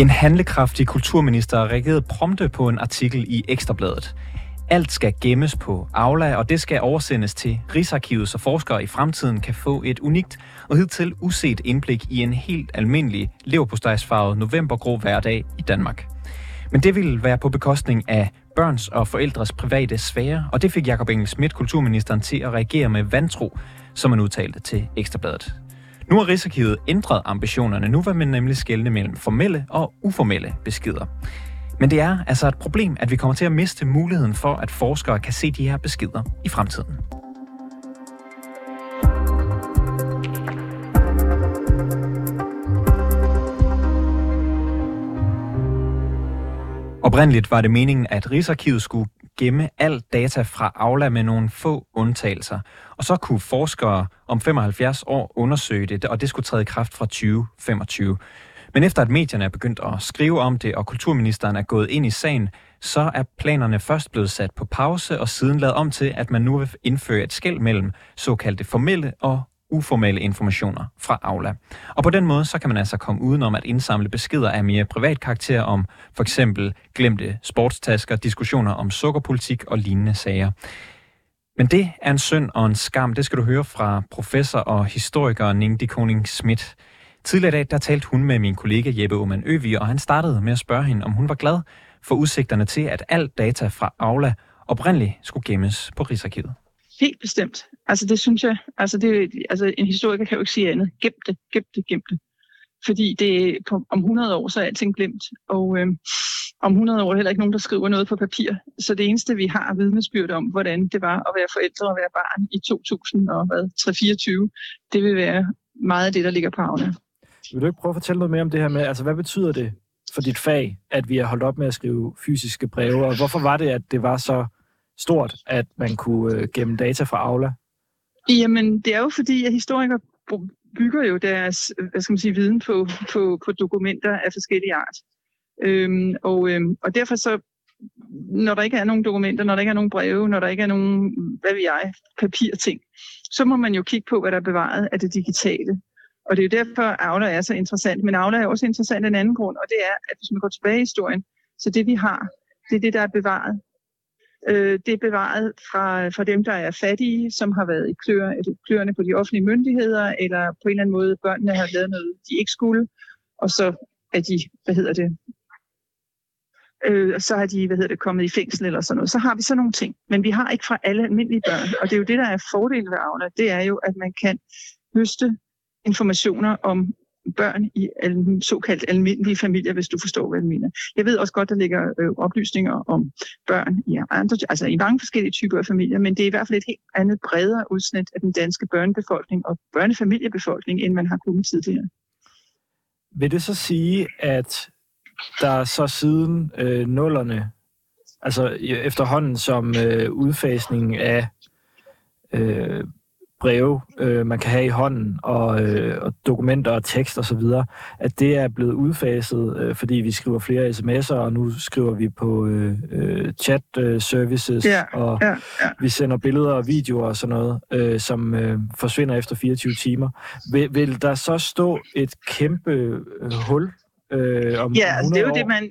En handlekraftig kulturminister reagerede prompte på en artikel i Ekstrabladet. Alt skal gemmes på Aula, og det skal oversendes til Rigsarkivet, så forskere i fremtiden kan få et unikt og hidtil uset indblik i en helt almindelig leverpostejsfarvet novembergrå hverdag i Danmark. Men det ville være på bekostning af børns og forældres private sfære, og det fik Jakob Engel Schmidt, kulturministeren, til at reagere med vantro, som han udtalte til Ekstrabladet. Nu har Rigsarkivet ændret ambitionerne. Nu vil man nemlig skelne mellem formelle og uformelle beskeder. Men det er altså et problem, at vi kommer til at miste muligheden for, at forskere kan se de her beskeder i fremtiden. Oprindeligt var det meningen, at Rigsarkivet skulle gemme al data fra Aula med nogle få undtagelser. Og så kunne forskere om 75 år undersøge det, og det skulle træde i kraft fra 2025. Men efter at medierne er begyndt at skrive om det, og kulturministeren er gået ind i sagen, så er planerne først blevet sat på pause, og siden lavet om til, at man nu vil indføre et skæld mellem såkaldte formelle og uformelle informationer fra Aula. Og på den måde, så kan man altså komme udenom at indsamle beskeder af mere privat karakter om for eksempel glemte sportstasker, diskussioner om sukkerpolitik og lignende sager. Men det er en synd og en skam, det skal du høre fra professor og historiker Ningdi Koning Schmidt. Tidligere i dag, der talte hun med min kollega Jeppe Oman Øvi, og han startede med at spørge hende, om hun var glad for udsigterne til, at alt data fra Aula oprindeligt skulle gemmes på Rigsarkivet. Helt bestemt. Altså det synes jeg, altså, det, altså en historiker kan jo ikke sige andet. Gem det, gem det, gem det. Fordi det, på, om 100 år, så er alting glemt. Og øh, om 100 år er heller ikke nogen, der skriver noget på papir. Så det eneste, vi har vidnesbyrd om, hvordan det var at være forældre og være barn i 2024, det vil være meget af det, der ligger på havne. Vil du ikke prøve at fortælle noget mere om det her med, altså hvad betyder det for dit fag, at vi har holdt op med at skrive fysiske breve, og hvorfor var det, at det var så stort, at man kunne øh, gemme data fra Aula? Jamen, det er jo fordi, at historikere bygger jo deres øh, hvad skal man sige, viden på, på, på dokumenter af forskellige art. Øhm, og, øhm, og derfor så, når der ikke er nogen dokumenter, når der ikke er nogen breve, når der ikke er nogen, hvad ved jeg, papirting, så må man jo kigge på, hvad der er bevaret af det digitale. Og det er jo derfor, Aula er så interessant. Men Aula er også interessant af en anden grund, og det er, at hvis man går tilbage i historien, så det vi har, det er det, der er bevaret. Øh, det er bevaret fra, fra dem, der er fattige, som har været i klør, kløerne på de offentlige myndigheder, eller på en eller anden måde børnene har lavet noget, de ikke skulle, og så er de, hvad hedder det, øh, så har de, hvad hedder det, kommet i fængsel eller sådan noget. Så har vi sådan nogle ting. Men vi har ikke fra alle almindelige børn. Og det er jo det, der er fordelen ved Aula. Det er jo, at man kan høste informationer om børn i såkaldt almindelige familier, hvis du forstår, hvad jeg mener. Jeg ved også godt, der ligger øh, oplysninger om børn i andre, altså i mange forskellige typer af familier, men det er i hvert fald et helt andet bredere udsnit af den danske børnebefolkning og børnefamiliebefolkning, end man har kunnet tidligere. Vil det så sige, at der så siden øh, nullerne, altså efterhånden som øh, udfasningen af øh, breve, øh, man kan have i hånden, og, øh, og dokumenter og tekst og så videre, at det er blevet udfaset, øh, fordi vi skriver flere sms'er, og nu skriver vi på øh, øh, chat øh, services, ja, og ja, ja. vi sender billeder og videoer og sådan noget, øh, som øh, forsvinder efter 24 timer. Vil, vil der så stå et kæmpe øh, hul øh, om Ja, altså det er jo år? det, man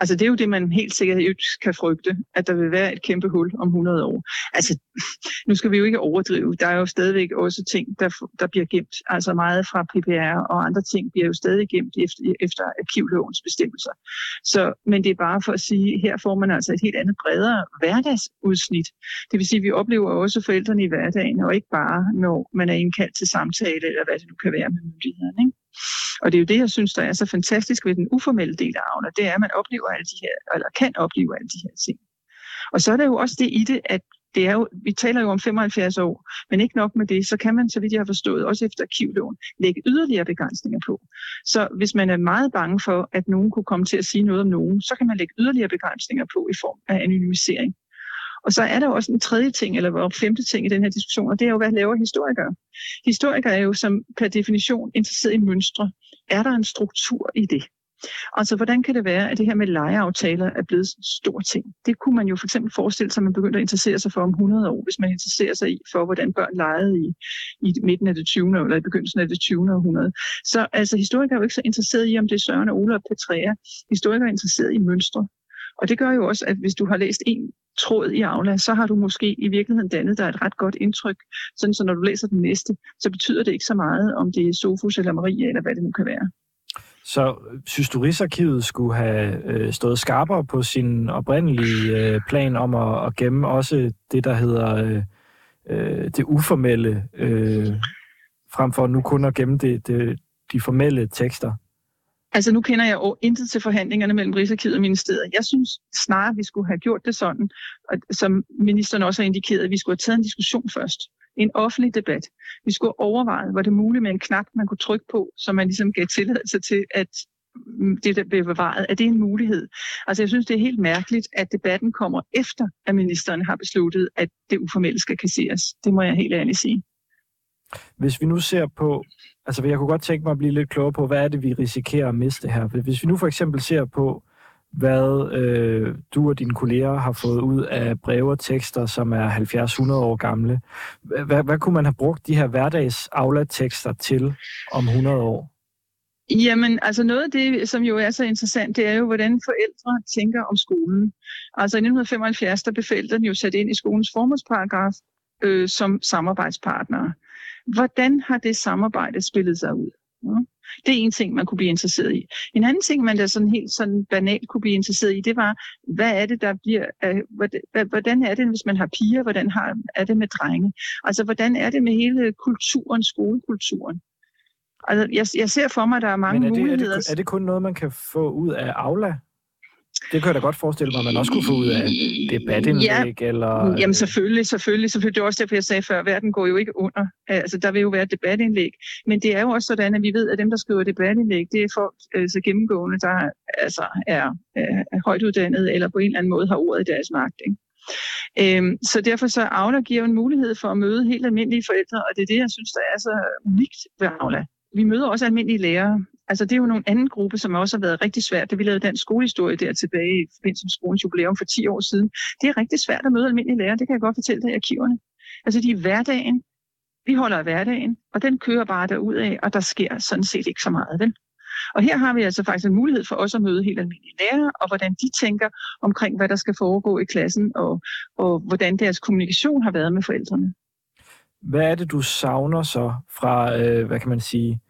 Altså det er jo det, man helt sikkert kan frygte, at der vil være et kæmpe hul om 100 år. Altså, nu skal vi jo ikke overdrive. Der er jo stadigvæk også ting, der, der bliver gemt. Altså meget fra PPR og andre ting bliver jo stadig gemt efter, efter arkivlovens bestemmelser. Så, men det er bare for at sige, her får man altså et helt andet bredere hverdagsudsnit. Det vil sige, at vi oplever også forældrene i hverdagen, og ikke bare når man er indkaldt til samtale, eller hvad det nu kan være med myndighederne. Ikke? Og det er jo det, jeg synes, der er så fantastisk ved den uformelle del af Aula, det er, at man oplever alle de her, eller kan opleve alle de her ting. Og så er der jo også det i det, at det er jo, vi taler jo om 75 år, men ikke nok med det, så kan man, så vidt jeg har forstået, også efter arkivloven, lægge yderligere begrænsninger på. Så hvis man er meget bange for, at nogen kunne komme til at sige noget om nogen, så kan man lægge yderligere begrænsninger på i form af anonymisering. Og så er der også en tredje ting, eller en femte ting i den her diskussion, og det er jo, hvad laver historikere? Historikere er jo som per definition interesseret i mønstre. Er der en struktur i det? Altså, hvordan kan det være, at det her med lejeaftaler er blevet en stor ting? Det kunne man jo for eksempel forestille sig, at man begyndte at interessere sig for om 100 år, hvis man interesserer sig i for, hvordan børn lejede i, i midten af det 20. eller i begyndelsen af det 20. århundrede. Så altså, historikere er jo ikke så interesseret i, om det er Søren, Ole og Petrea. Historikere er interesseret i mønstre. Og det gør jo også, at hvis du har læst en tråd i Aula, så har du måske i virkeligheden dannet dig et ret godt indtryk. Sådan så når du læser den næste, så betyder det ikke så meget, om det er Sofus eller Maria, eller hvad det nu kan være. Så synes du, Rigsarkivet skulle have øh, stået skarpere på sin oprindelige øh, plan om at, at gemme også det, der hedder øh, øh, det uformelle, øh, frem for nu kun at gemme det, det, de formelle tekster? Altså nu kender jeg jo intet til forhandlingerne mellem Rigsarkivet og ministeriet. Jeg synes snarere, at vi skulle have gjort det sådan, at, som ministeren også har indikeret, at vi skulle have taget en diskussion først. En offentlig debat. Vi skulle have overvejet, var det muligt med en knap, man kunne trykke på, så man ligesom gav tilladelse til, at mm, det, der blev bevaret, er det en mulighed? Altså jeg synes, det er helt mærkeligt, at debatten kommer efter, at ministeren har besluttet, at det uformelle skal kasseres. Det må jeg helt ærligt sige. Hvis vi nu ser på, altså jeg kunne godt tænke mig at blive lidt klogere på, hvad er det, vi risikerer at miste her? Hvis vi nu for eksempel ser på, hvad øh, du og dine kolleger har fået ud af breve og tekster, som er 70-100 år gamle. Hvad, hvad kunne man have brugt de her hverdags tekster til om 100 år? Jamen, altså noget af det, som jo er så interessant, det er jo, hvordan forældre tænker om skolen. Altså i 1975, der blev forældrene jo sat ind i skolens formålsparagraf øh, som samarbejdspartnere. Hvordan har det samarbejde spillet sig ud? Ja. Det er en ting, man kunne blive interesseret i. En anden ting, man da sådan helt sådan banalt kunne blive interesseret i, det var, hvad er det, der bliver, hvordan er det, hvis man har piger, hvordan har, er det med drenge? Altså, hvordan er det med hele kulturen, skolekulturen? Altså, jeg, jeg ser for mig, at der er mange Men er det, muligheder. Er det, er det kun noget, man kan få ud af Aula? Det kan jeg da godt forestille mig, at man også kunne få ud af debatindlæg, ja, eller... Jamen selvfølgelig, selvfølgelig, selvfølgelig. Det er også derfor, jeg sagde før, at verden går jo ikke under. Altså, der vil jo være debatindlæg. Men det er jo også sådan, at vi ved, at dem, der skriver debatindlæg, det er folk altså, gennemgående, der altså, er, er, er højt uddannet, eller på en eller anden måde har ordet i deres magt. Ikke? Øhm, så derfor så Aula giver en mulighed for at møde helt almindelige forældre, og det er det, jeg synes, der er så unikt ved Aula. Vi møder også almindelige lærere, Altså det er jo nogle anden gruppe, som også har været rigtig svært. Det vi lavede den skolehistorie der tilbage i forbindelse med skolens jubilæum for 10 år siden. Det er rigtig svært at møde almindelige lærere, det kan jeg godt fortælle dig i arkiverne. Altså de er hverdagen, vi holder af hverdagen, og den kører bare derud af, og der sker sådan set ikke så meget. Vel? Og her har vi altså faktisk en mulighed for os at møde helt almindelige lærere, og hvordan de tænker omkring, hvad der skal foregå i klassen, og, og hvordan deres kommunikation har været med forældrene. Hvad er det, du savner så fra, øh, hvad kan man sige,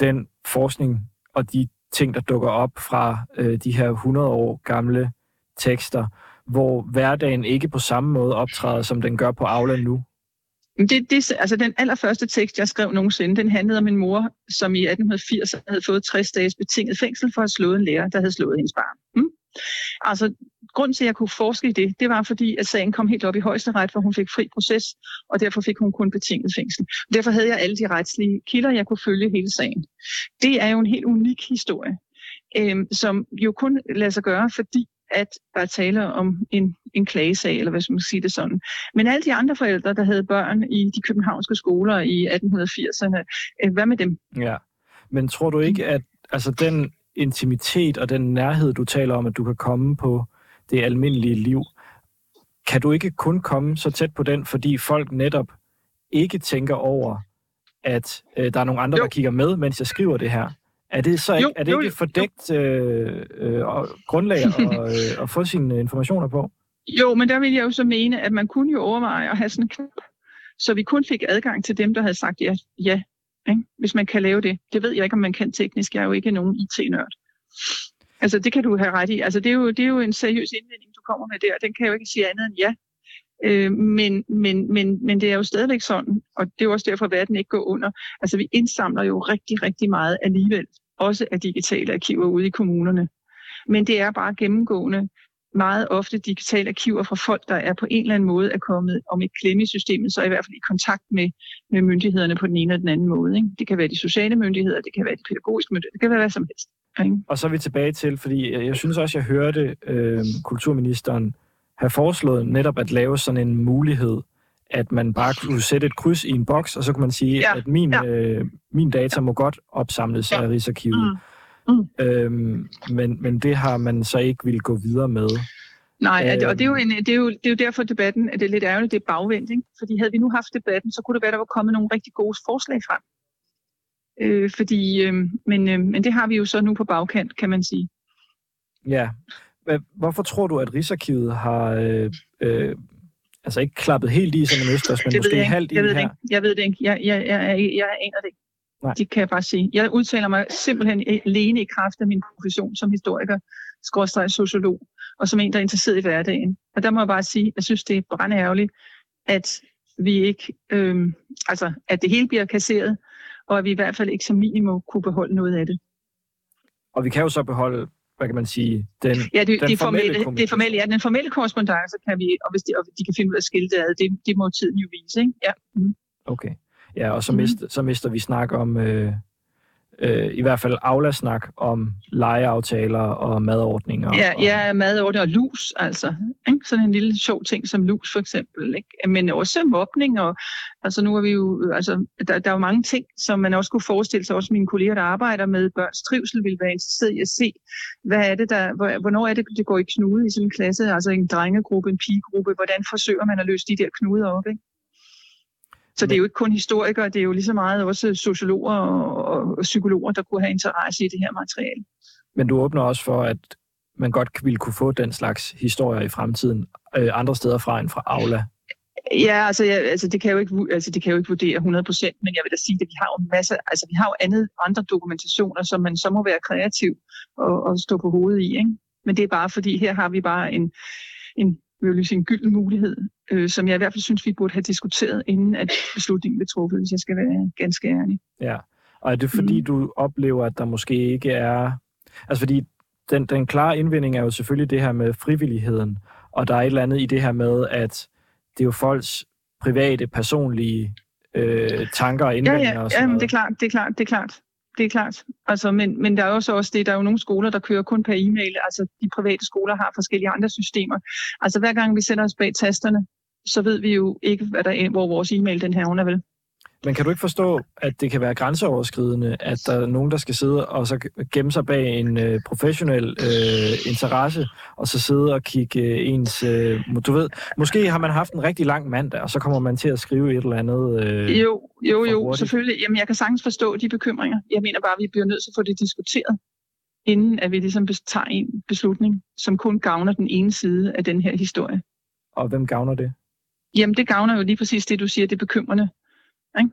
den forskning og de ting, der dukker op fra øh, de her 100 år gamle tekster, hvor hverdagen ikke på samme måde optræder, som den gør på Aula nu? Det, det, altså den allerførste tekst, jeg skrev nogensinde, den handlede om en mor, som i 1880 havde fået 60 dages betinget fængsel for at have slået en lærer, der havde slået hendes barn. Hmm? Altså, grund til, at jeg kunne forske i det, det var fordi, at sagen kom helt op i højesteret, hvor hun fik fri proces, og derfor fik hun kun betinget fængsel. Derfor havde jeg alle de retslige kilder, jeg kunne følge hele sagen. Det er jo en helt unik historie, øh, som jo kun lader sig gøre, fordi at der er tale om en, en klagesag, eller hvad skal man sige det sådan. Men alle de andre forældre, der havde børn i de københavnske skoler i 1880'erne, øh, hvad med dem? Ja, men tror du ikke, at altså, den intimitet og den nærhed, du taler om, at du kan komme på det almindelige liv, kan du ikke kun komme så tæt på den, fordi folk netop ikke tænker over, at øh, der er nogle andre, jo. der kigger med, mens jeg skriver det her? Er det så ikke, jo, er det ikke et fordækt øh, øh, grundlag at, øh, at få sine informationer på? Jo, men der vil jeg jo så mene, at man kunne jo overveje at have sådan en knap, så vi kun fik adgang til dem, der havde sagt ja, ja ikke? hvis man kan lave det. Det ved jeg ikke, om man kan teknisk. Jeg er jo ikke nogen IT-nørd. Altså, det kan du have ret i. Altså, det er jo, det er jo en seriøs indvending, du kommer med der. Den kan jeg jo ikke sige andet end ja. Øh, men, men, men, men det er jo stadigvæk sådan, og det er jo også derfor, at verden ikke går under. Altså, vi indsamler jo rigtig, rigtig meget alligevel, også af digitale arkiver ude i kommunerne. Men det er bare gennemgående meget ofte digitale arkiver fra folk, der er på en eller anden måde er kommet om et klemme i systemet, så er i hvert fald i kontakt med, med myndighederne på den ene eller den anden måde. Ikke? Det kan være de sociale myndigheder, det kan være de pædagogiske myndigheder, det kan være hvad som helst. Ikke? Og så er vi tilbage til, fordi jeg, jeg synes også, jeg hørte øh, kulturministeren have foreslået netop at lave sådan en mulighed, at man bare kunne sætte et kryds i en boks, og så kunne man sige, ja. at min, ja. øh, min data må godt opsamles ja. af Rigsarkivet. Mm. Mm. Øhm, men, men det har man så ikke vil gå videre med. Nej, øh, og det er, jo en, det, er jo, det er jo derfor debatten, at det er lidt ærgerligt, det er bagvendt. Ikke? Fordi havde vi nu haft debatten, så kunne det være, der var kommet nogle rigtig gode forslag frem. Øh, fordi, øh, men, øh, men det har vi jo så nu på bagkant, kan man sige. Ja. Hvorfor tror du, at Rigsarkivet har øh, øh, altså ikke klappet helt i sådan en østers, men det måske halvt i jeg ved her? Det ikke. Jeg ved det ikke. Jeg, jeg, jeg, jeg, jeg aner det ikke. Nej. Det kan jeg bare sige. Jeg udtaler mig simpelthen alene i kraft af min profession som historiker, skråstrej sociolog, og som en, der er interesseret i hverdagen. Og der må jeg bare sige, at jeg synes, det er ærgerligt, at vi ikke, øh, altså, at det hele bliver kasseret, og at vi i hvert fald ikke som minimum kunne beholde noget af det. Og vi kan jo så beholde hvad kan man sige, den, ja, det, den det formelle, formelle, det formelle, ja, den formelle korrespondence kan vi, og hvis de, og de kan finde ud af at skille det ad, det, det må tiden jo vise, ikke? Ja. Mm. Okay. Ja, og så, mm. mister, så mister vi snak om, øh, øh, i hvert fald Aula-snak om legeaftaler og madordninger. Ja, og... ja madordninger og lus, altså. Ikke? Sådan en lille sjov ting som lus, for eksempel. Ikke? Men også mobning, og altså nu er vi jo, altså, der, der er jo mange ting, som man også kunne forestille sig, også mine kolleger, der arbejder med børns trivsel, vil være interesseret i at se, hvad er det, der, hvornår er det, det går i knude i sådan en klasse, altså en drengegruppe, en pigegruppe, hvordan forsøger man at løse de der knuder op, ikke? Så det er jo ikke kun historikere, det er jo lige så meget også sociologer og, og psykologer, der kunne have interesse i det her materiale. Men du åbner også for, at man godt ville kunne få den slags historier i fremtiden øh, andre steder fra end fra Aula? Ja, altså, ja, altså, det kan jo ikke, altså det kan jo ikke vurdere 100%, men jeg vil da sige, at vi har jo masser, altså vi har jo andet, andre dokumentationer, som man så må være kreativ og, og stå på hovedet i. Ikke? Men det er bare fordi, her har vi bare en, en vil sige, en gylden mulighed, øh, som jeg i hvert fald synes, vi burde have diskuteret, inden at beslutningen blev truffet, hvis jeg skal være ganske ærlig. Ja, og er det fordi, mm. du oplever, at der måske ikke er... Altså fordi den, den klare indvending er jo selvfølgelig det her med frivilligheden, og der er et eller andet i det her med, at det er jo folks private, personlige øh, tanker og indvendinger. Ja, ja, og sådan ja men det er klart, det er klart, det er klart det er klart. Altså, men, men der er jo så også det, der er jo nogle skoler, der kører kun per e-mail. Altså, de private skoler har forskellige andre systemer. Altså, hver gang vi sætter os bag tasterne, så ved vi jo ikke, hvad der er, hvor vores e-mail den her vel. Men kan du ikke forstå, at det kan være grænseoverskridende, at der er nogen, der skal sidde og så gemme sig bag en øh, professionel øh, interesse, og så sidde og kigge øh, ens... Øh, du ved, måske har man haft en rigtig lang mandag, og så kommer man til at skrive et eller andet... Øh, jo, jo, jo, selvfølgelig. Jamen, jeg kan sagtens forstå de bekymringer. Jeg mener bare, at vi bliver nødt til at få det diskuteret, inden at vi ligesom tager en beslutning, som kun gavner den ene side af den her historie. Og hvem gavner det? Jamen, det gavner jo lige præcis det, du siger, det er bekymrende. Ikke?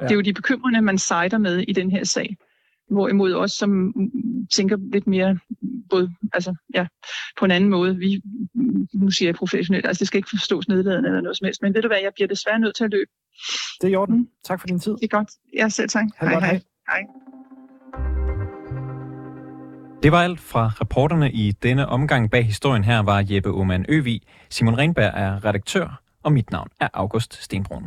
Ja. Det er jo de bekymrende, man sejder med i den her sag. Hvorimod os, som tænker lidt mere både, altså, ja, på en anden måde, vi, nu siger jeg professionelt, altså det skal ikke forstås nedladende eller noget som helst, men ved du hvad, jeg bliver desværre nødt til at løbe. Det er i orden. Mm. Tak for din tid. Det er godt. Jeg selv tak. Hej, hej. hej. hej. Det var alt fra reporterne i denne omgang. Bag historien her var Jeppe Oman Øvig. Simon Renberg er redaktør, og mit navn er August Stenbrun.